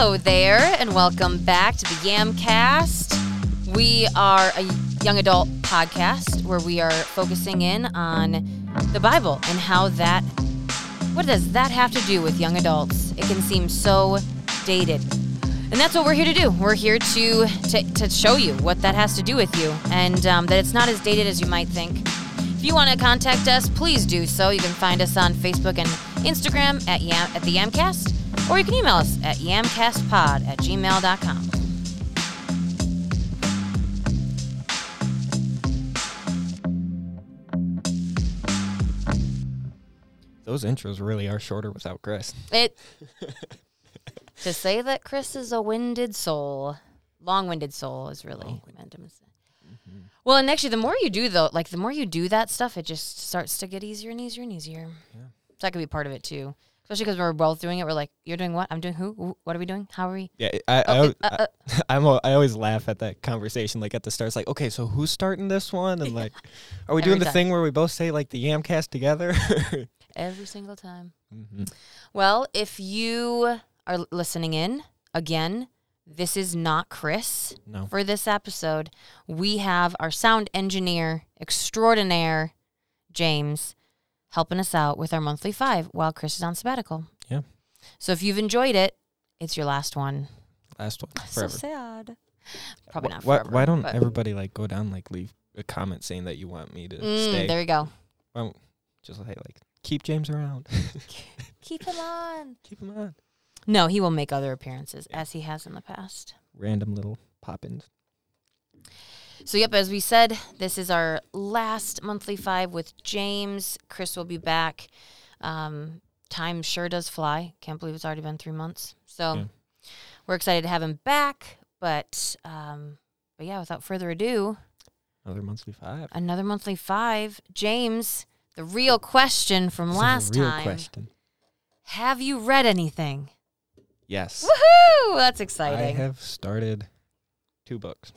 Hello there, and welcome back to the Yamcast. We are a young adult podcast where we are focusing in on the Bible and how that, what does that have to do with young adults? It can seem so dated. And that's what we're here to do. We're here to, to, to show you what that has to do with you and um, that it's not as dated as you might think. If you want to contact us, please do so. You can find us on Facebook and Instagram at, Yam, at the Yamcast, or you can email us at yamcastpod at gmail.com. Those intros really are shorter without Chris. It to say that Chris is a winded soul, long-winded soul is really meant to say. Mm-hmm. Well, and actually, the more you do though, like the more you do that stuff, it just starts to get easier and easier and easier. Yeah. So that could be part of it too, especially because we're both doing it. We're like, "You're doing what? I'm doing who? What are we doing? How are we?" Yeah, I, I, always- uh, uh. I, am I always laugh at that conversation. Like at the start, it's like, okay, so who's starting this one? And like, are we Every doing the time. thing where we both say like the Yamcast together? Every single time. Mm-hmm. Well, if you are listening in again, this is not Chris. No, for this episode, we have our sound engineer extraordinaire, James, helping us out with our monthly five while Chris is on sabbatical. Yeah. So if you've enjoyed it, it's your last one. last one So forever. sad. Probably Wh- not why, forever. why don't but- everybody like go down like leave a comment saying that you want me to Mm, stay? there you go. Why don't- just like like keep James around. Keep him on. keep him on. No, he will make other appearances Yeah. as he has in the past. Random little pop-ins. So, yep, as we said, this is our last monthly five with James. Chris will be back. Um, time sure does fly. Can't believe it's already been three months. So, Yeah. we're excited to have him back. But, um, but yeah, without further ado, Another monthly five. another monthly five. James, the real question from This is last real time: question. Have you read anything? Yes. Woohoo! That's exciting. I have started two books.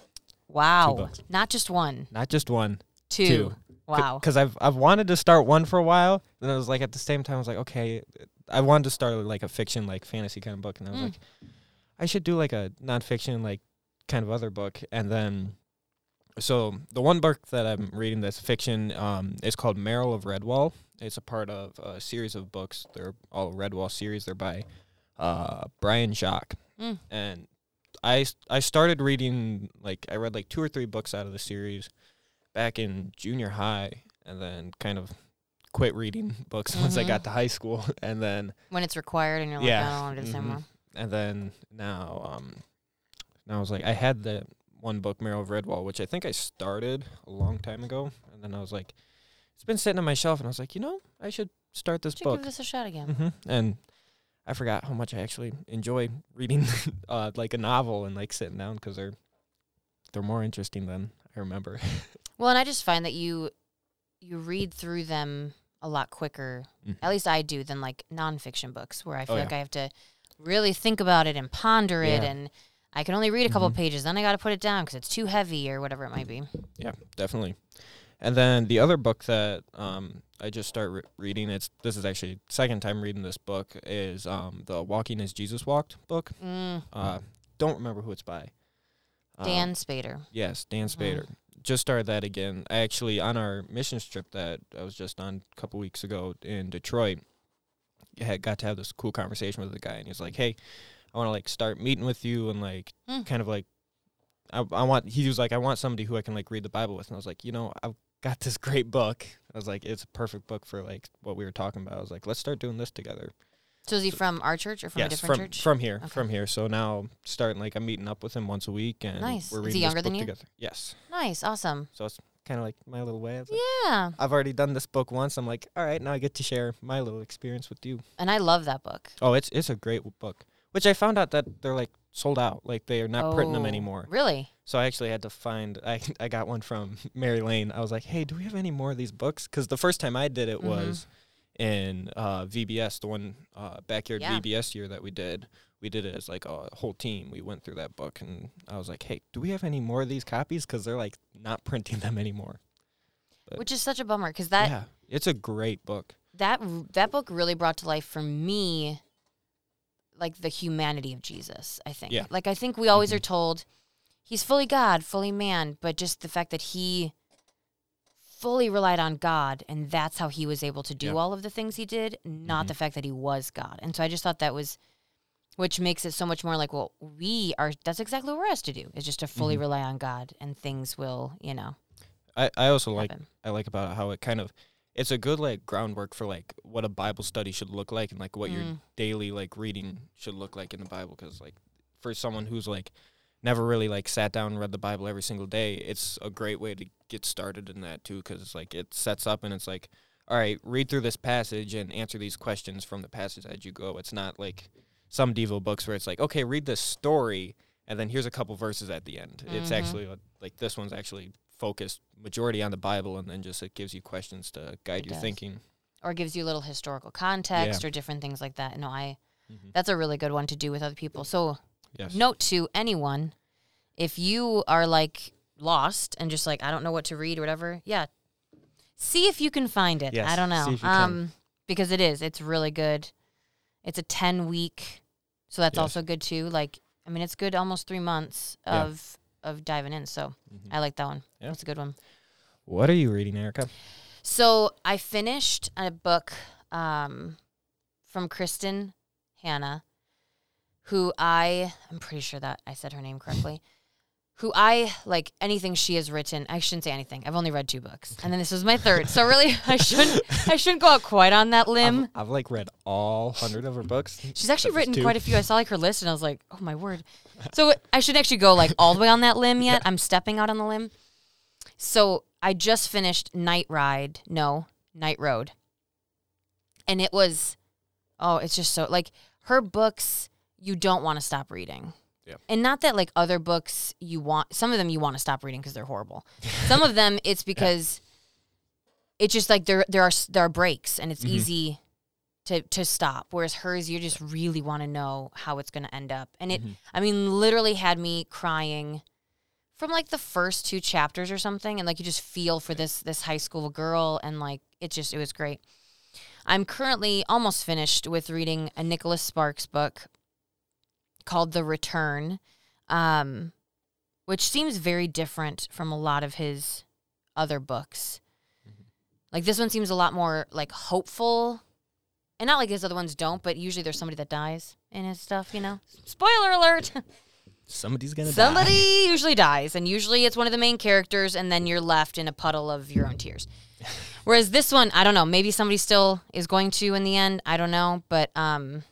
Wow, not just one, Not just one. two. Two. Wow. Because I've I've wanted to start one for a while, and I was like at the same time I was like, okay, I wanted to start like a fiction like fantasy kind of book, and I was Mm. like, I should do like a nonfiction like kind of other book, and then so the one book that I'm reading that's fiction um, is called Mariel of Redwall. It's a part of a series of books. They're all Redwall series. They're by uh, Brian Jacques, Mm. and I I started reading like I read like two or three books out of the series back in junior high, and then kind of quit reading books once I Mhm. got to high school, and then when it's required and you're like, Yeah. I don't want to do anymore. and then now um now I was like I had the one book Mariel of Redwall, which I think I started a long time ago, and then I was like, it's been sitting on my shelf, and I was like, you know, I should start this Should book. give this a shot again. Mm-hmm. And I forgot how much I actually enjoy reading uh, like a novel and like sitting down because they're they're more interesting than I remember. Well, and I just find that you you read through them a lot quicker. Mhm. At least I do than like nonfiction books, where I feel Oh, like. I have to really think about it and ponder it, Yeah. and I can only read a couple Mhm. pages, then I got to put it down because it's too heavy or whatever it might be. Yeah, definitely. And then the other book that um, I just started re- reading, it's this is actually second time reading this book, is um, the Walking as Jesus Walked book. Mm, Uh, don't remember who it's by. Uh, Dann Spader. Yes, Dann Spader. Just started that again. I actually on our missions trip that I was just on a couple weeks ago in Detroit, had got to have this cool conversation with the guy, and he's like, "Hey, I want to like start meeting with you and like Hmm. kind of like, I I want." He was like, "I want somebody who I can like read the Bible with," and I was like, "You know, I've got this great book." I was like, "It's a perfect book for like what we were talking about." I was like, "Let's start doing this together." So is he from our church or from a different from church? from here, Okay. from here. So now starting like I'm meeting up with him once a week, and Nice. we're Is he reading younger this than book you? together. Yes. nice, awesome. So it's kind of like my little way. Like, Yeah, I've already done this book once. I'm like, all right, now I get to share my little experience with you. and I love that book. Oh, it's it's a great book. Which I found out that they're like sold out. Like they are not printing them Oh, anymore. Really? So I actually had to find. I I got one from Mary Lane. I was like, hey, do we have any more of these books? Because the first time I did it Mhm. was in uh, VBS, the one uh, backyard Yeah. VBS year that we did. We did it as like a whole team. We went through that book, and I was like, hey, do we have any more of these copies? Because they're like not printing them anymore. But- Which is such a bummer because that yeah, it's a great book. that that book really brought to life for me like the humanity of Jesus. I think. Yeah. Like I think we always Mhm. are told he's fully God, fully man, but just the fact that he fully relied on God and that's how he was able to do Yeah. all of the things he did, not Mhm. the fact that he was God. And so I just thought that was which makes it so much more like, well, we are that's exactly what we're asked to do, is just to fully Mhm. rely on God and things will, you know, I, I also like. I like about how it kind of it's a good like groundwork for like what a Bible study should look like and like what your Mm. daily like reading should look like in the Bible because like for someone who's like never really like sat down and read the Bible every single day, it's a great way to get started in that too because it's like it sets up and it's like all right, read through this passage and answer these questions from the passage as you go. It's not like some Devo books where it's like okay, read this story and then here's a couple verses at the end. It's Mhm. actually like this one's actually focused majority on the Bible, and then just it gives you questions to guide It your does. thinking. or gives you a little historical context or different things like that. No, I that's a really good one to do with other people. So Yes. note to anyone, if you are like lost and just like I don't know what to read or whatever, yeah, see if you can find it. Yes, I don't know, see if you can. um, because it is. It's really good. It's a ten week, so that's Yes. also good too. Like I mean, it's good almost three months Yeah. of of diving in. So Mhm. I like that one. Yeah. That's a good one. What are you reading, Erica? So I finished a book um, from Kristin Hannah, who I I'm pretty sure that I said her name correctly. Who I like anything she has written. I shouldn't say anything. I've only read two books, and then this was my third. So really, I shouldn't I shouldn't go out quite on that limb. I've, I've like read all hundred of her books. She's actually written two. quite a few. I saw like her list, and I was like, oh my word. So I should actually go like all the way on that limb yet. I'm stepping out on the limb. So I just finished Night Ride. No, Night Road. And it was, oh, it's just so like her books. You don't want to stop reading. Yeah. And not that like other books you want. Some of them you want to stop reading because they're horrible. Some of them it's because it's just like there there are there are breaks and it's Mhm. easy to to stop. Whereas hers, you just really want to know how it's going to end up. And it, Mhm. I mean, literally had me crying from like the first two chapters or something, and like you just feel for this this high school girl, and like it just it was great. I'm currently almost finished with reading a Nicholas Sparks book called The Return, um, which seems very different from a lot of his other books. Like this one seems a lot more like hopeful, and not like his other ones don't. But usually there's somebody that dies in his stuff. You know, spoiler alert. Somebody's gonna Somebody die. usually dies, and usually it's one of the main characters, and then you're left in a puddle of your own tears. Whereas this one, I don't know. Maybe somebody still is going to in the end. I don't know, but um,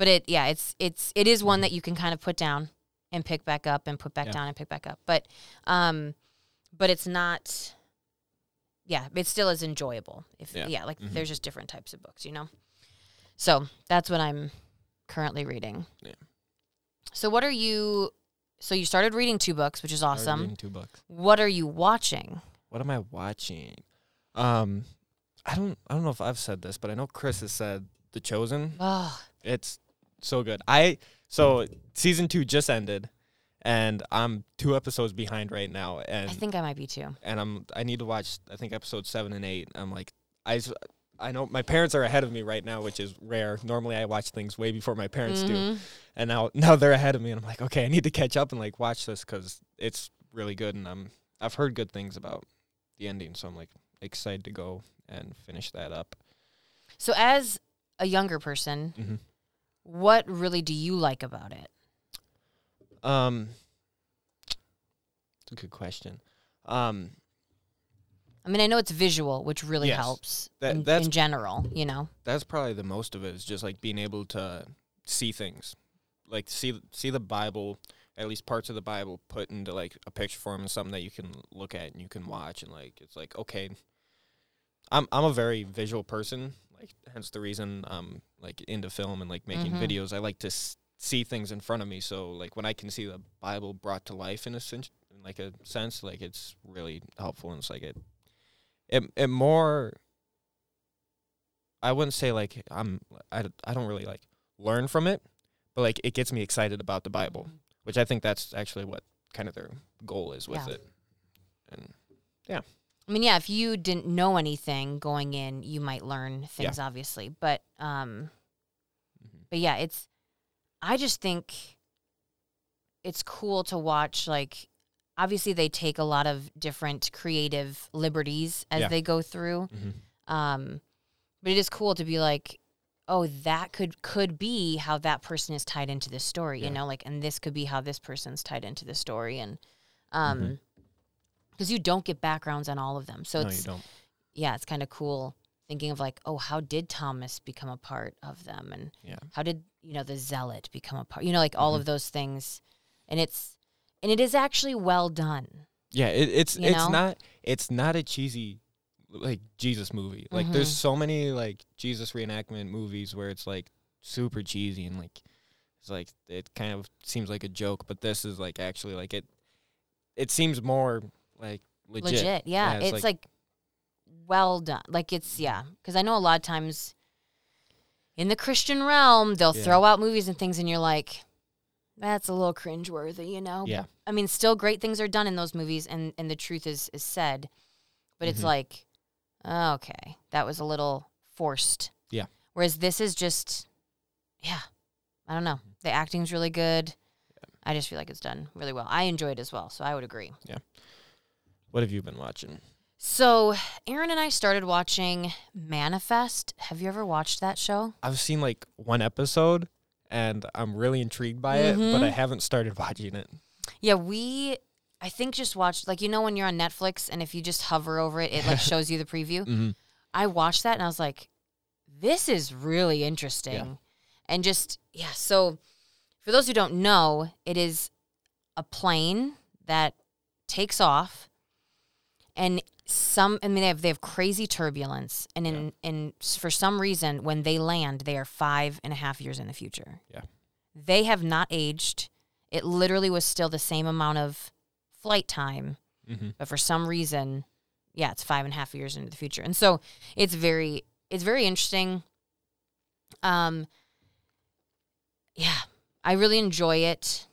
but it yeah, it's it's it is one that you can kind of put down and pick back up and put back Yeah. down and pick back up. But um, but it's not. Yeah, it still is enjoyable. If yeah, Yeah. like Mhm. there's just different types of books, you know. So that's what I'm currently reading. Yeah. So what are you? So you started reading two books, which is awesome. reading Two books. What are you watching? What am I watching? Um, I don't. I don't know if I've said this, but I know Chris has said The Chosen. Oh, It's so good. I so season two just ended, and I'm two episodes behind right now, and I think I might be too. and I'm I need to watch I think episode seven and eight. I'm like I. I know my parents are ahead of me right now, which is rare. Normally I watch things way before my parents do, Mhm. and now now they're ahead of me, and I'm like okay, I need to catch up and like watch this because it's really good, and I'm I've heard good things about the ending, so I'm like excited to go and finish that up. So as a younger person, Mm-hmm. What really do you like about it? Um, it's a good question. Um, I mean, I know it's visual, which really Yes. helps That- in, in general. You know, that's probably the most of it is just like being able to see things like see see the bible at least parts of the bible put into like a picture form and something that you can look at and you can watch and like it's like okay i'm i'm a very visual person like hence the reason i'm like into film and like making Mhm. videos i like to s- see things in front of me so like when i can see the bible brought to life in a sense in like a sense like it's really helpful and it's like it it, it more I wouldn't say like I'm I, d- I don't really like learn from it, but like it gets me excited about the Bible, which I think that's actually what kind of their goal is with Yeah. it. And I mean, yeah, if you didn't know anything going in, you might learn things, obviously. But um, Mhm. but yeah, it's I just think it's cool to watch like obviously they take a lot of different creative liberties as Yeah. they go through. Mhm. Um but it is cool to be like oh that could could be how that person is tied into this story, Yeah. you know, like and this could be how this person's tied into the story and um Mhm. Because you don't get backgrounds on all of them. So no, it's you don't. yeah, it's kind of cool thinking of like, oh, how did Thomas become a part of them, and Yeah. how did you know the zealot become a part? You know, like all Mhm. of those things, and it's and it is actually well done. Yeah, it, it's it's know? not it's not a cheesy like Jesus movie. Like there's Mhm. so many like Jesus reenactment movies where it's like super cheesy and like it's like it kind of seems like a joke, but this is like actually like it it seems more like legit. Legit, yeah, Yeah, it's it's, like- like, well done. Like it's yeah, because I know a lot of times in the Christian realm they'll Yeah. throw out movies and things, and you're like. That's a little cringeworthy, you know. Yeah. I mean, still great things are done in those movies, and and the truth is is said, but it's Mhm. like, okay, that was a little forced. Yeah. Whereas this is just, yeah, I don't know. Mm-hmm. The acting's really good. I just feel like it's done really well. I enjoy it as well, so I would agree. What have you been watching? So Aaron and I started watching Manifest. Have you ever watched that show? I've seen like one episode and I'm really intrigued by it, but I Mhm. haven't started watching it. Yeah, we. I think just watched like you know when you're on Netflix and if you just hover over it, it like shows you the preview. Mm-hmm. I watched that and I was like, this is really interesting. And just, yeah. So, for those who don't know, it is a plane that takes off and some, I mean, they have, they have crazy turbulence. And in, in, for some reason, when they land, they are five and a half years in the future. Yeah. They have not aged. It literally was still the same amount of flight time Mm-hmm. but for some reason yeah it's five and a half years into the future and so it's very it's very interesting um yeah i really enjoy it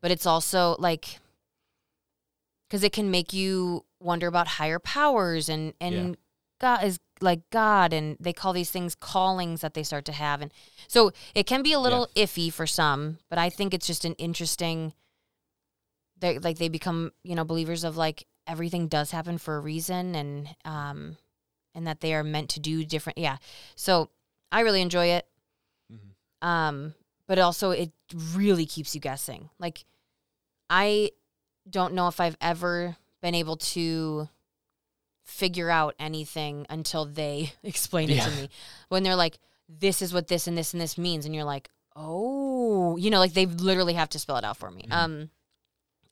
but it's also like because it can make you wonder about higher powers and and Yeah. god is like god and they call these things callings that they start to have. And so it can be a little iffy for some but i think it's just an interesting they like they become you know believers of like everything does happen for a reason and um and that they are meant to do different yeah. So i really enjoy it. Mm-hmm. um but also it really keeps you guessing. Like i don't know if i've ever been able to figure out anything until they explain it to me. When they're like this is what this and this and this means and you're like oh you know like they literally have to spell it out for me. Mhm. um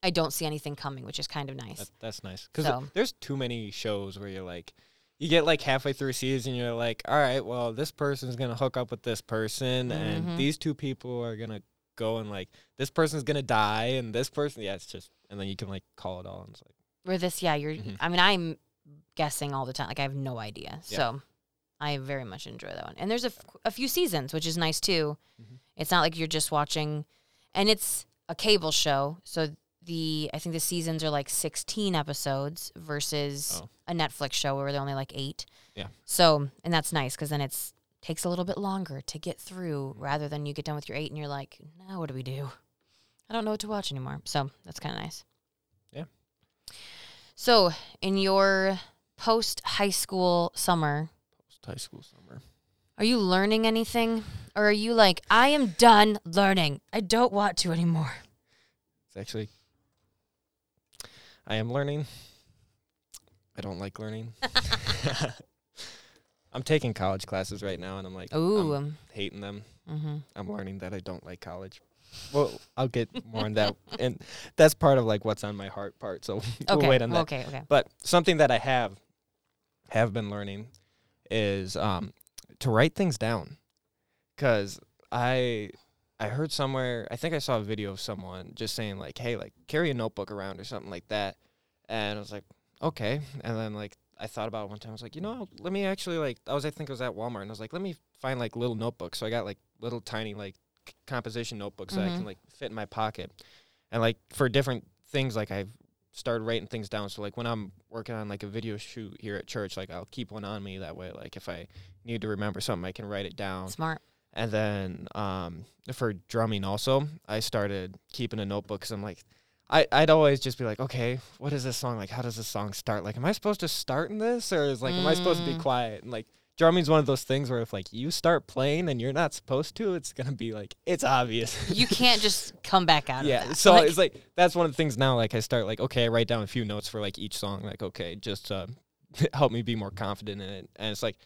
i don't see anything coming which is kind of nice. That, that's nice. Because So- there's too many shows where you're like, you get like halfway through a season, you're like, all right, well, this person's gonna hook up with this person, Mhm. and these two people are gonna go and like this person's gonna die, and this person, yeah, it's just, and then you can like call it all, and it's like, Where this, yeah, you're. Mhm. I mean, I'm guessing all the time. Like I have no idea. Yeah. So I very much enjoy that one. And there's a, f- a few seasons, which is nice too. Mhm. It's not like you're just watching, and it's a cable show. So the I think the seasons are like 16 episodes versus Oh. a Netflix show where they're only like eight. Yeah. So and that's nice because then it's takes a little bit longer to get through rather than you get done with your eight and you're like, now what do we do? I don't know what to watch anymore. So that's kind of nice. So in your post high school summer, post high school summer. are you learning anything? Or are you like, I am done learning. I don't want to anymore. It's actually, I am learning. I don't like learning. I'm taking college classes right now, and I'm like, Ooh. I'm hating them. mm-hmm. I'm learning that I don't like college. Well, I'll get more on that, and that's part of like what's on my heart part. So we'll wait on that. Okay, okay. But something that I have have been learning is um, to write things down, because I I heard somewhere I think I saw a video of someone just saying like, hey, like carry a notebook around or something like that, and I was like, okay, and then like I thought about it one time. I was like, you know, let me actually like I was I think I was at Walmart and I was like, let me find like little notebooks. So I got like little tiny like composition notebooks that I Mhm. can like fit in my pocket, and like for different things like I've started writing things down. So like when I'm working on like a video shoot here at church, like I'll keep one on me that way. Like if I need to remember something, I can write it down. Smart. And then um, for drumming also, I started keeping a notebook because I'm like, I, I'd always just be like, okay, what is this song like? How does this song start? Like, am I supposed to start in this, or is like, am I supposed to be Mm. quiet? And like, drumming's one of those things where if like you start playing and you're not supposed to, it's gonna be like it's obvious. You can't just come back out yeah. of that. So Like, it's like that's one of the things now. Like I start like okay, I write down a few notes for like each song. Like okay, just uh, help me be more confident in it. And it's like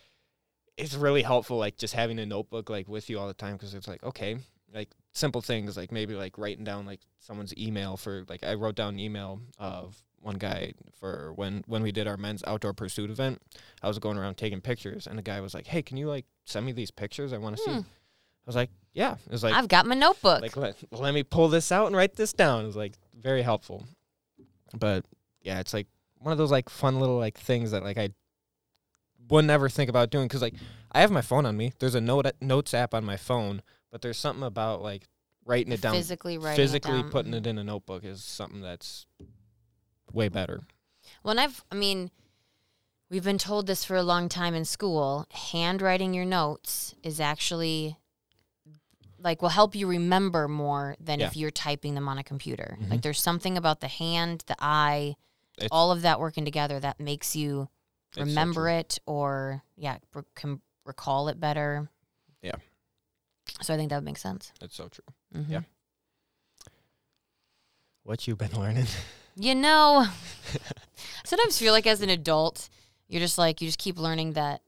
it's really helpful like just having a notebook like with you all the time because it's like okay like simple things like maybe like writing down like someone's email for like I wrote down an email of one guy for when when we did our men's outdoor pursuit event. I was going around taking pictures and the guy was like, "Hey, can you like send me these pictures? I want to see." Hmm. I was like, "Yeah." It was like I've got my notebook. like let, let me pull this out and write this down. It was like very helpful. But yeah, it's like one of those like fun little like things that like I would never think about doing because like I have my phone on me. There's a note notes app on my phone, but there's something about like writing it down, physically writing physically it down. putting it in a notebook is something that's way better. Well, I've, I mean, we've been told this for a long time in school. Handwriting your notes is actually like will help you remember more than if you're typing them on a computer. Mhm. Like there's something about the hand, the eye, It's- all of that working together that makes you It's so remember it or yeah, re- can recall it better. Yeah. So I think that would make sense. It's so true. Mhm. Yeah. What you been learning? You know, sometimes feel like as an adult, you're just like you just keep learning that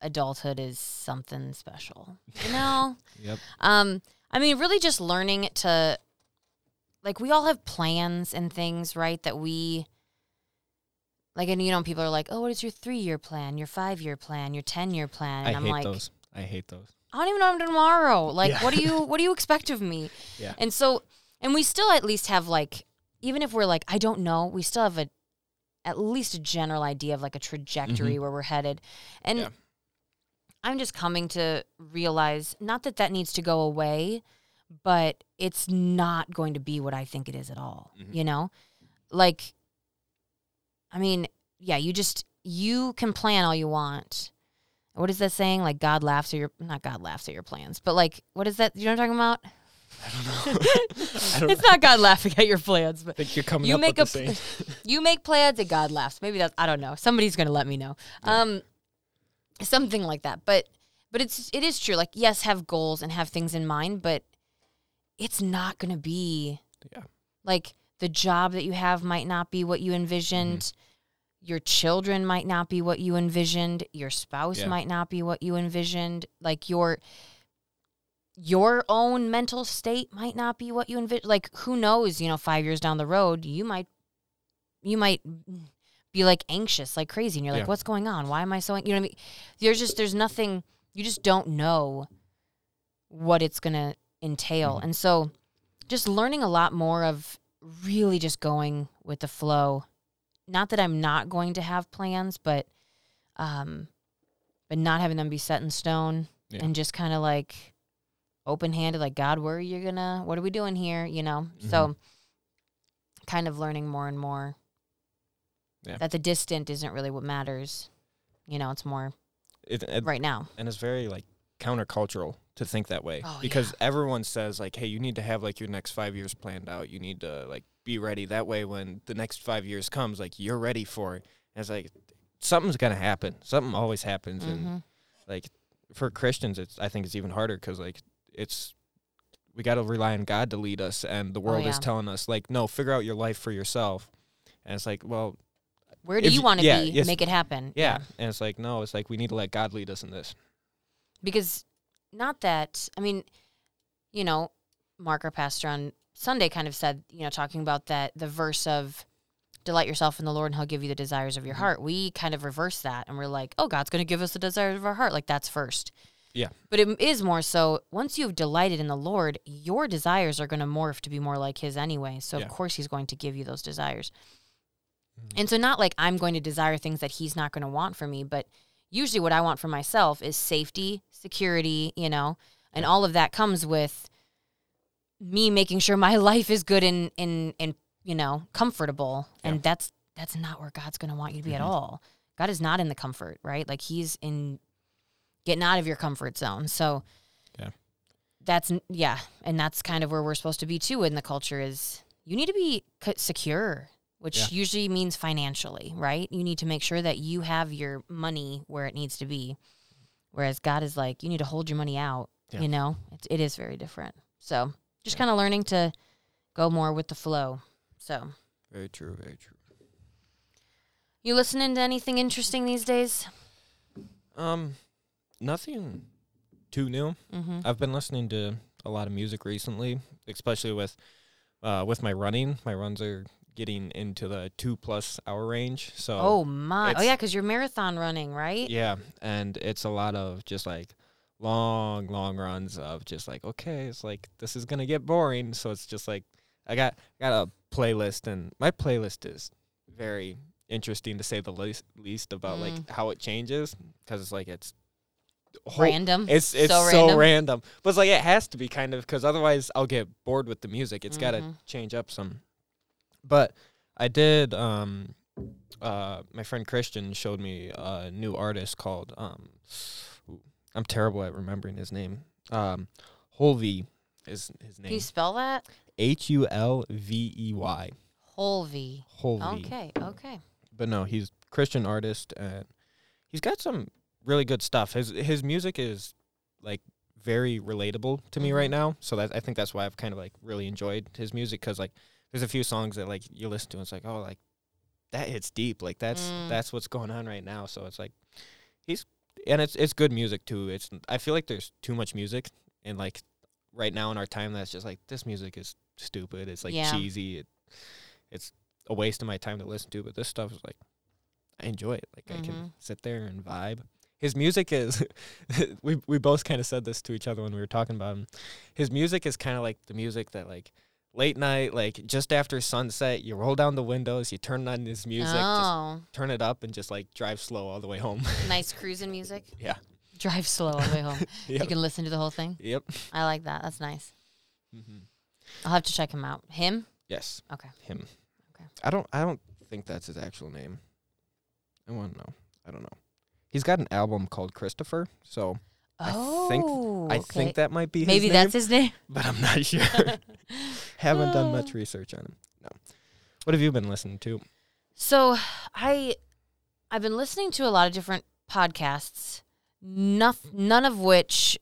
adulthood is something special. You know? yep. um I mean really just learning to like we all have plans and things, right, that we like and you know people are like, "Oh, what is your 3-year plan? Your 5-year plan? Your 10-year plan?" And I am hate like, those. I hate those. I don't even know what I'm doing tomorrow. Like, Yeah. what do you what do you expect of me? Yeah. And so, and we still at least have like, even if we're like, I don't know, we still have a at least a general idea of like a trajectory where we're headed. And Yeah. I'm just coming to realize not that that needs to go away, but it's not going to be what I think it is at all. Mhm. You know, like, I mean, yeah, you just you can plan all you want. What is that saying? Like God laughs at your not God laughs at your plans, but like what is that? You know what I'm talking about? I don't know. I don't it's not God laughing at your plans, but think you're coming you up make with a the same. you make plans and God laughs. Maybe that's I don't know. Somebody's gonna let me know. Yeah. Um, something like that. But but it's it is true. Like yes, have goals and have things in mind, but it's not gonna be Yeah. like the job that you have might not be what you envisioned. Mm-hmm. Your children might not be what you envisioned. Your spouse Yeah. might not be what you envisioned. Like your your own mental state might not be what you envision. Like who knows? You know, five years down the road, you might you might be like anxious, like crazy, and you're like, Yeah. "What's going on? Why am I so?" You know what I mean? There's just there's nothing. You just don't know what it's gonna entail, Mhm. and so just learning a lot more of really just going with the flow. Not that I'm not going to have plans, but um, but not having them be set in stone Yeah. and just kind of like open handed, like God, where are you gonna? What are we doing here? You know. So kind of learning more and more Yeah. that the distant isn't really what matters. You know, it's more It, it- right now. and it's very like countercultural to think that way Oh, because everyone says like hey you need to have like your next five years planned out you need to like be ready that way when the next five years comes like you're ready for it and it's like something's gonna happen something always happens and Mhm. like for christians it's i think it's even harder because like it's we got to rely on god to lead us and the world is Oh, yeah. telling us like no figure out your life for yourself and it's like well Where do If you want to yeah, be? yes. Make it happen. yeah and it's like no it's like we need to let god lead us in this because not that I mean, you know, Mark, our pastor on Sunday, kind of said, you know, talking about that the verse of delight yourself in the Lord and He'll give you the desires of your Mhm. heart. We kind of reverse that and we're like, oh, God's going to give us the desires of our heart. Like that's first. Yeah. But it is more so once you've delighted in the Lord, your desires are going to morph to be more like His anyway. So Yeah. of course He's going to give you those desires. Mhm. And so not like I'm going to desire things that He's not going to want for me, but usually what I want for myself is safety, security, you know, and all of that comes with me making sure my life is good and and and you know comfortable, and that's that's not where God's going to want you to be at Mhm. all. God is not in the comfort, right? Like He's in getting out of your comfort zone. So Yeah. That's yeah, and that's kind of where we're supposed to be too in the culture is you need to be c- secure, which Yeah. usually means financially, right? You need to make sure that you have your money where it needs to be. Whereas God is like, you need to hold your money out. Yeah. You know, it, it is very different. So just Yeah. kind of learning to go more with the flow. So Very true. Very true. you listening to anything interesting these days? Um, nothing too new. Mm-hmm. I've been listening to a lot of music recently, especially with uh with my running. My runs are getting into the two plus hour range. So Oh my! Oh yeah, because you're marathon running, right? yeah, and it's a lot of just like long, long runs of just like okay, it's like this is gonna get boring. So it's just like I got got a playlist, and my playlist is very interesting to say the least, least about like Mm. how it changes because it's like it's whole- Random. It's it's So so, random. random. but it's like it has to be kind of because otherwise I'll get bored with the music. It's got to change up some. But I did. Um, uh, my friend Christian showed me a new artist called. Um, I'm terrible at remembering his name. Um, Hulvey is his Can you spell that? H U L V E Y. Hulvey. Hulvey. Okay. Okay. but no, he's Christian artist and he's got some really good stuff. His his music is like very relatable to me right Mhm. now. So that I think that's why I've kind of like really enjoyed his music because like there's a few songs that like you listen to and it's like oh like that hits deep like that's Mm. that's what's going on right now. So it's like he's and it's it's good music too. It's I feel like there's too much music and like right now in our time that's just like this music is stupid. It's like Yeah. cheesy. It, it's a waste of my time to listen to, but this stuff is like I enjoy it. Like I Mhm. can sit there and vibe. His music is we we both kind of said this to each other when we were talking about him. His music is kind of like the music that like late night, like just after sunset, you roll down the windows, you turn on his music, just oh, turn it up, and just like drive slow all the way home. nice cruising music. yeah. Drive slow all the way home. You can listen to the whole thing. Yep. I like that. That's nice. Mm-hmm. I'll have to check him out. Him? Yes. Okay. Him. Okay. I don't. I don't think that's his actual name. I want to know. I don't know. He's got an album called Christopher, so I think- Oh, I okay. think that might be maybe his that's name, his name. but I'm not sure. Haven't done much oh. research on him. No. What have you been listening to? So I I've been listening to a lot of different podcasts, noth- none of which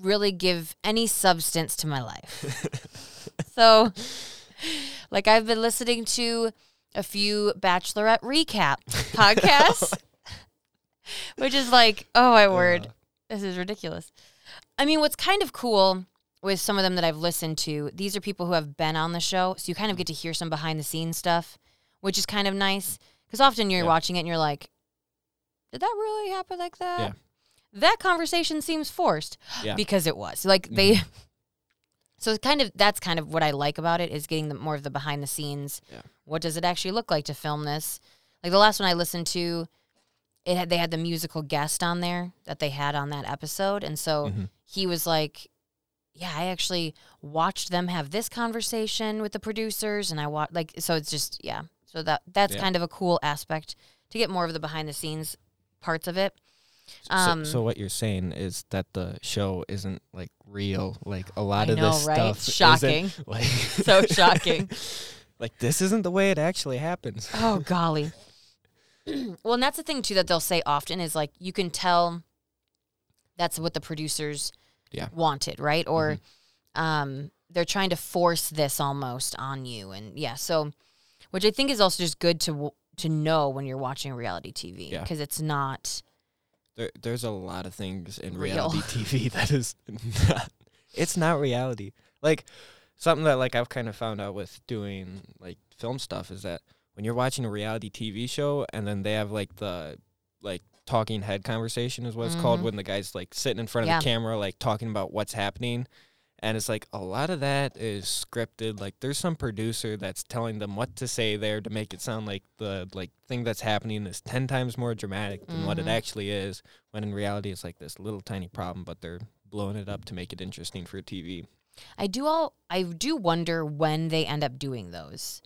really give any substance to my life. so like I've been listening to a few bachelorette recap podcasts, which is like, oh my word, Uh, this is ridiculous. I mean, what's kind of cool with some of them that I've listened to, these are people who have been on the show, so you kind of get to hear some behind the scenes stuff, which is kind of nice. Because often you're Yeah. watching it and you're like, did that really happen like that? Yeah. That conversation seems forced yeah. because it was like they. Mhm. So it's kind of that's kind of what I like about it is getting the, more of the behind the scenes. Yeah. What does it actually look like to film this? Like the last one I listened to, it had they had the musical guest on there that they had on that episode, and so Mhm. he was like, "Yeah, I actually watched them have this conversation with the producers, and I watched like so it's just yeah. So that that's Yeah. kind of a cool aspect to get more of the behind the scenes parts of it. So- Um, so, what you're saying is that the show isn't like real. Like a lot I of know, this right? stuff, Shocking. Like So shocking. like this isn't the way it actually happens. Oh golly. well, and that's the thing too that they'll say often is like you can tell that's what the producers Yeah. wanted, right? Or um they're trying to force this almost on you and yeah, so which I think is also just good to to know when you're watching reality TV Yeah. because it's not There, there's a lot of things in Real. reality TV that is not. It's not reality. Like something that like I've kind of found out with doing like film stuff is that when you're watching a reality TV show and then they have like the like talking head conversation is what it's called Mhm. when the guy's like sitting in front of the camera like talking about what's happening and it's like a lot of that is scripted like there's some producer that's telling them what to say there to make it sound like the like thing that's happening is 10 times more dramatic than what it Mhm. actually is when in reality it's like this little tiny problem but they're blowing it up to make it interesting for TV. I do all I do wonder when they end up doing those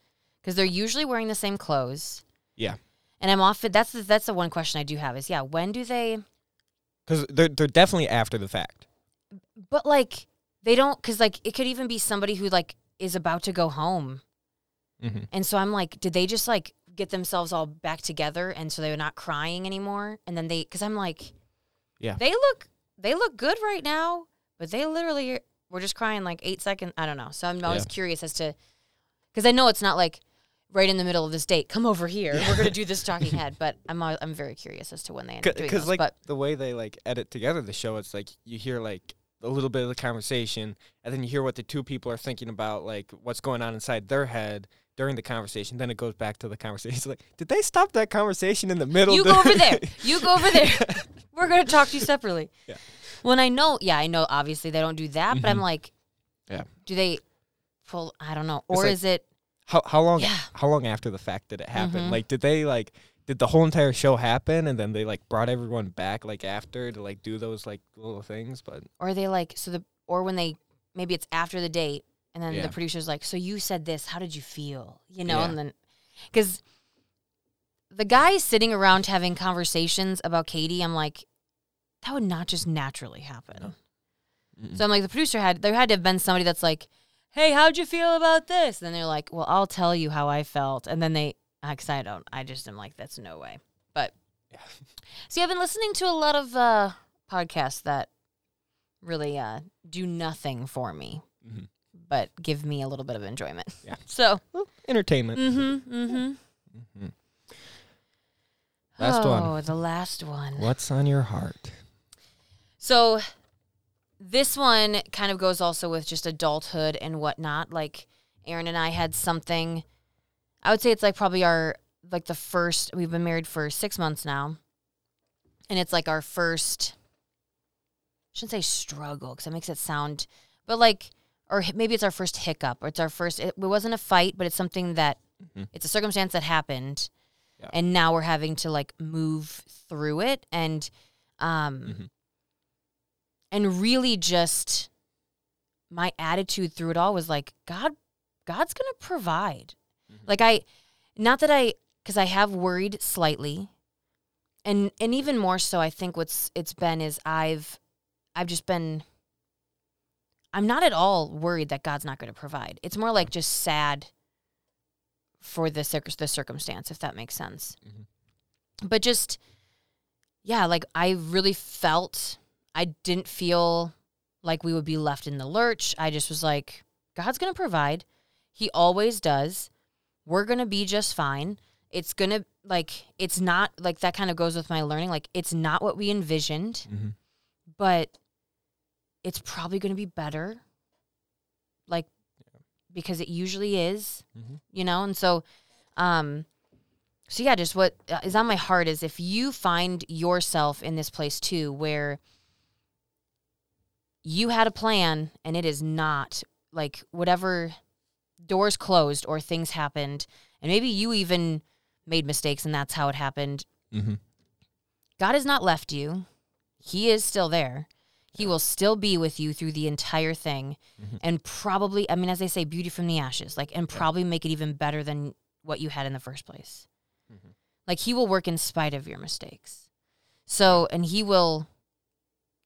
because they're usually wearing the same clothes. Yeah. And I'm often that's the, that's the one question I do have is yeah when do they Cuz they're they're definitely after the fact. but like they don't because like it could even be somebody who like is about to go home Mm-hmm. and so i'm like did they just like get themselves all back together and so they're not crying anymore and then they because i'm like Yeah. they look they look good right now but they literally were just crying like eight seconds i don't know so i'm always Yeah. curious as to because i know it's not like right in the middle of this date come over here we're gonna do this talking head but i'm i'm very curious as to when they end up doing Because like but the way they like edit together the show, it's like you hear like a little bit of the conversation, and then you hear what the two people are thinking about, like what's going on inside their head during the conversation. Then it goes back to the conversation. It's like, did they stop that conversation in the middle? You go over there. You go over there. We're gonna talk to you separately. Yeah. When I know, yeah, I know. Obviously, they don't do that, but I'm Mhm. like, Yeah. Do they pull? I don't know. Or like- is it? How how long Yeah. how long after the fact did it happen? Mhm. Like did they like did the whole entire show happen and then they like brought everyone back like after to like do those like little things? But Or are they like? So the or when they maybe it's after the date, and then Yeah. the producer's like, "So you said this. How did you feel?" You know, Yeah. and then because the guy sitting around having conversations about Katie, I'm like, that would not just naturally happen. Mm-mm. So I'm like, the producer had there had to have been somebody that's like, "Hey, how'd you feel about this?" And then they're like, "Well, I'll tell you how I felt." And then they, because I don't, I just am like, "That's no way." But Yeah. see, I've been listening to a lot of uh, podcasts that really uh, do nothing for me, Mhm. but give me a little bit of enjoyment. Yeah. So, Well, entertainment. mm-hmm, mm-hmm. mm-hmm. Last oh, one. the last one. What's on your heart? So this one kind of goes also with just adulthood and whatnot. Like Aaron and I had something. I would say it's like probably our like the first. We've been married for six months now, and it's like our first. I shouldn't say struggle because that makes it sound, but like, or maybe it's our first hiccup, or it's our first. It, it wasn't a fight, but it's something that Mhm. it's a circumstance that happened, Yeah. and now we're having to like move through it and. Um, Mhm. And really just my attitude through it all was like god god's gonna provide Mhm. like i not that i because i have worried slightly and and even more so i think what's it's been is i've i've just been i'm not at all worried that god's not going to provide it's more like just sad for the circ- the circumstance if that makes sense Mhm. but just yeah like i really felt i didn't feel like we would be left in the lurch. I just was like god's gonna provide. He always does. We're gonna be just fine. It's gonna like it's not like that kind of goes with my learning. Like it's not what we envisioned Mm-hmm. but it's probably gonna be better like because it usually is Mhm. you know? And so um so yeah just what uh, on my heart is if you find yourself in this place too where you had a plan and it is not like whatever doors closed or things happened and maybe you even made mistakes and that's how it happened Mm-hmm. God has not left you. He is still there. He will still be with you through the entire thing Mhm. and probably, I mean, as they say, beauty from the ashes, like, and probably make it even better than what you had in the first place. Mhm. Like, he will work in spite of your mistakes. So, and he will,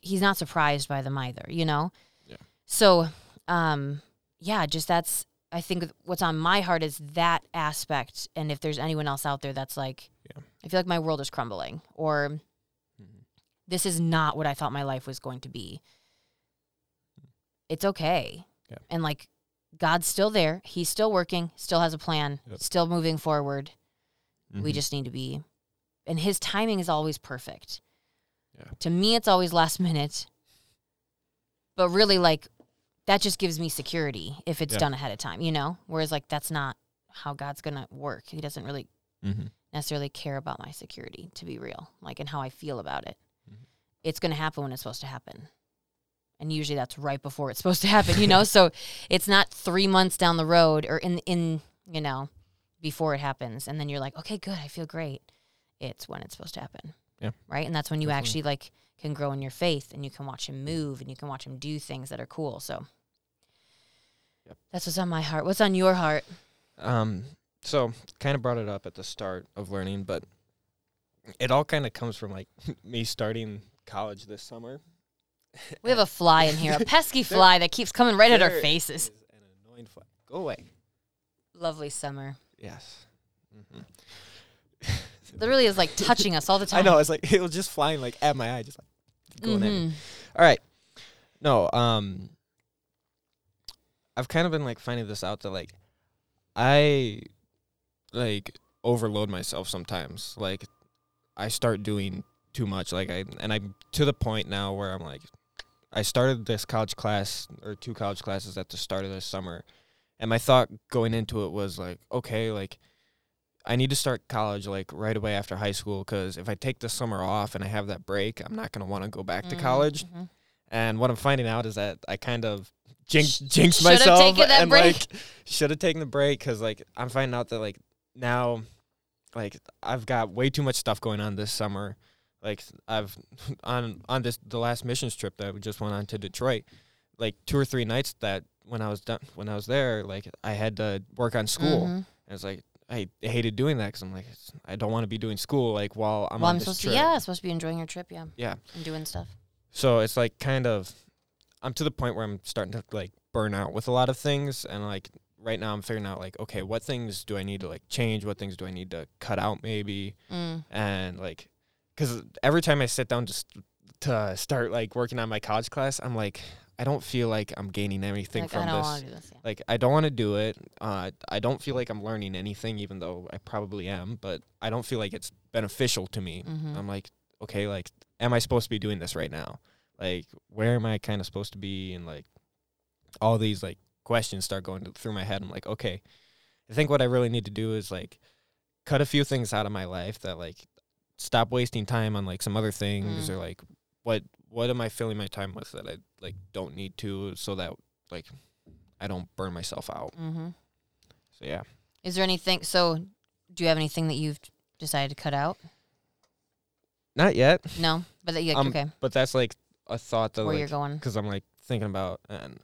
he's not surprised by them either, you know? Yeah. So, um, yeah, just that's, I think what's on my heart is that aspect. And if there's anyone else out there that's like, Yeah. I feel like my world is crumbling, or Mhm. this is not what I thought my life was going to be. It's okay. Yeah. And like God's still there. He's still working, still has a plan, Yep. still moving forward. We Mhm. just need to be and his timing is always perfect. Yeah. To me it's always last minute. But really like that just gives me security if it's Yeah. done ahead of time, you know? Whereas like that's not how God's going to work. He doesn't really mm-hmm. necessarily care about my security to be real like and how i feel about it Mhm. it's going to happen when it's supposed to happen and usually that's right before it's supposed to happen you know so it's not three months down the road or in in you know before it happens and then you're like okay good i feel great it's when it's supposed to happen Yeah. right and that's when you Definitely. actually like can grow in your faith and you can watch him move and you can watch him do things that are cool so Yep. that's what's on my heart what's on your heart Um, so kind of brought it up at the start of learning, but it all kind of comes from like me starting college this summer. We have a fly in here, a pesky fly that keeps coming right at our faces. an annoying fly. Go away. Lovely summer. Yes. hmm Literally is like touching us all the time. I know. It's like it was just flying like at my eye, just like going at me. Mhm. All right. No, um I've kind of been like finding this out that like I like overload myself sometimes. Like I start doing too much like I and I'm to the point now where I'm like I started this college class or two college classes at the start of this summer. And my thought going into it was like, okay, like I need to start college like right away after high school because if I take the summer off and I have that break, I'm not going to want to go back to Mhm, college. mhm. And what I'm finding out is that I kind of jinx, jinxed should've myself taken that and break. like should have taken the break because like I'm finding out that like now like I've got way too much stuff going on this summer. Like I've on on this the last missions trip that we just went on to Detroit, like two or three nights that when I was done when I was there, like I had to work on school. Mhm. And it's like I hated doing that because I'm like I don't want to be doing school like while I'm well, on I'm this supposed trip. to. Yeah, I'm supposed to be enjoying your trip. Yeah, Yeah. and doing stuff. So it's like kind of I'm to the point where I'm starting to like burn out with a lot of things and like right now I'm figuring out like okay, what things do I need to like change? What things do I need to cut out maybe? Mm. And like cuz every time I sit down just to start like working on my college class, I'm like I don't feel like I'm gaining anything Like, I from don't this. want to do this. Yeah. Like I don't want to do it. Uh, I don't feel like I'm learning anything, even though I probably am. But I don't feel like it's beneficial to me. Mhm. I'm like, okay, like, am I supposed to be doing this right now? Like, where am I kind of supposed to be? And like, all these like questions start going to, through my head. I'm like, okay, I think what I really need to do is like cut a few things out of my life that like stop wasting time on like some other things Mm. or like what what am I filling my time with that I like don't need to so that like I don't burn myself out. Mm-hmm. So yeah. Is there anything? So, do you have anything that you've decided to cut out? Not yet, No, but that, yeah, Um, okay. but that's like a thought that Where like you're going? because I'm like thinking about and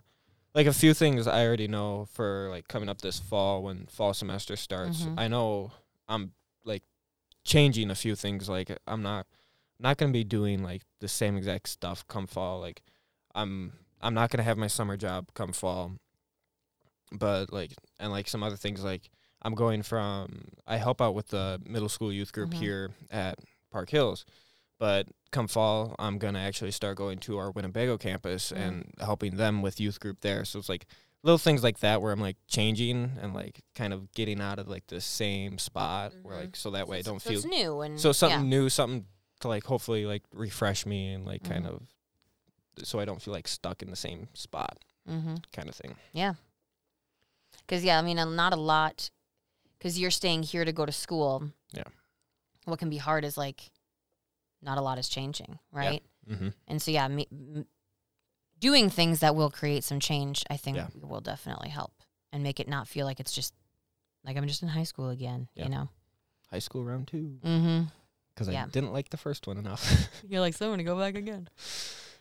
like a few things I already know for like coming up this fall when fall semester starts. Mhm. I know I'm like changing a few things. Like I'm not not gonna be doing like the same exact stuff come fall. Like I'm I'm not gonna have my summer job come fall. But like and like some other things like I'm going from I help out with the middle school youth group Mhm. here at Park Hills. But come fall, I'm gonna actually start going to our Winnebago campus Mhm. and helping them with youth group there. So it's like little things like that where I'm like changing and like kind of getting out of like the same spot where Mhm. like so that way I don't it's- feel it's new and so something yeah. new, something to like hopefully like refresh me and like kind Mhm. of so I don't feel like stuck in the same spot Mm-hmm. kind of thing. Yeah. Because yeah, I mean, not a lot. Because you're staying here to go to school. Yeah. What can be hard is like, not a lot is changing, right? Mm-hmm. And so yeah, me, m- doing things that will create some change, I think, Yeah. will definitely help and make it not feel like it's just like I'm just in high school again. Yeah. You know. High school round two Mm-hmm. Because Yeah. I didn't like the first one enough. You're like, so I'm gonna go back again.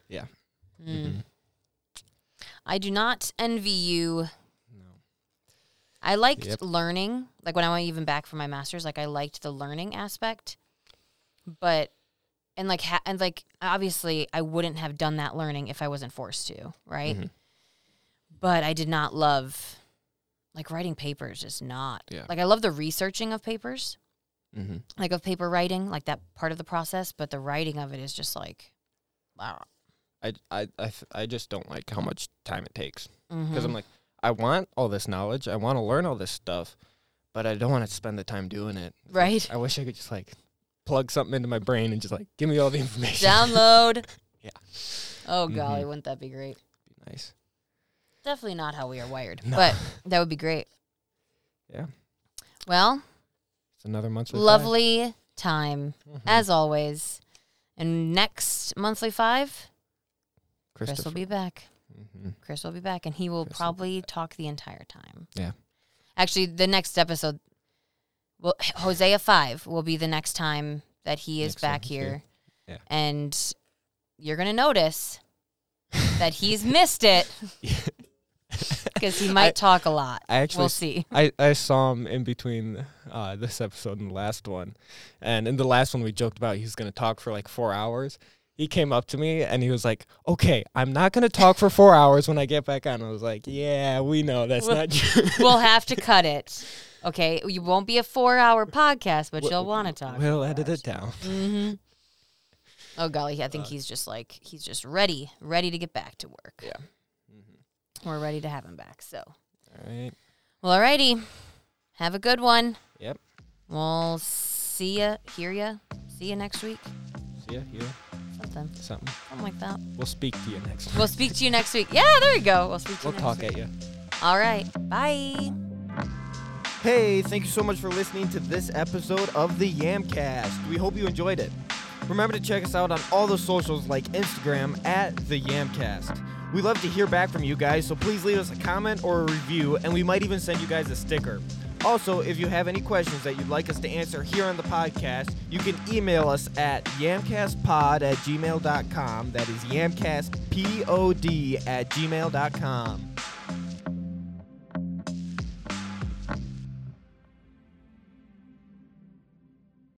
Yeah. Mm. Mhm. I do not envy you No. I liked Yep. learning. Like when I went even back for my masters, like I liked the learning aspect. But and like ha- and like obviously I wouldn't have done that learning if I wasn't forced to, right? Mhm. But I did not love like writing papers just not. Yeah. Like I love the researching of papers, Mm-hmm. like of paper writing, like that part of the process, but the writing of it is just like wow. I, I, I, I just don't like how much time it takes because Mhm. I'm like, I want all this knowledge, I want to learn all this stuff, but I don't want to spend the time doing it. right? I wish I could just like plug something into my brain and just like give me all the information. Download. Yeah. Oh golly, Mhm. wouldn't that be great? Be nice. Definitely not how we are wired, No. but that would be great. Yeah. Well, It's another monthly. five. lovely time Mhm. as always. And next monthly five, Chris will be back. hmm Chris will be back, and he will Chris will probably talk the entire time. Yeah. Actually, the next episode, well, Hosea five will be the next time that he is Next back here, here. Yeah. and you're gonna notice that he's missed it because he might talk a lot. I actually We'll see. I, I saw him in between uh, this episode and the last one. And in the last one, we joked about he's going to talk for like four hours. he came up to me and he was like, "Okay, I'm not gonna talk for four hours when I get back on." I was like, "Yeah, we know that's Well- not true." we'll have to cut it. Okay, you won't be a four-hour podcast, but We'll- you'll want to talk. We'll edit it down. Mm-hmm. Oh golly, I Uh, think he's just like he's just ready, ready to get back to work. Yeah. We're ready to have him back. So, All right. well, alrighty. Have a good one. Yep. We'll see ya, hear ya, see you next week. See ya. Yeah. Something, Something. something like that. We'll speak to you next. Week. We'll speak to you next week. Yeah, there you go. We'll speak to We'll you next talk week. at you. All right. Bye. Hey, thank you so much for listening to this episode of the Yamcast. We hope you enjoyed it. Remember to check us out on all the socials like Instagram at the Yamcast. We love to hear back from you guys, so please leave us a comment or a review, and we might even send you guys a sticker. Also, if you have any questions that you'd like us to answer here on the podcast, you can email us at yamcastpod at gmail.com. That is yamcastpod at gmail.com.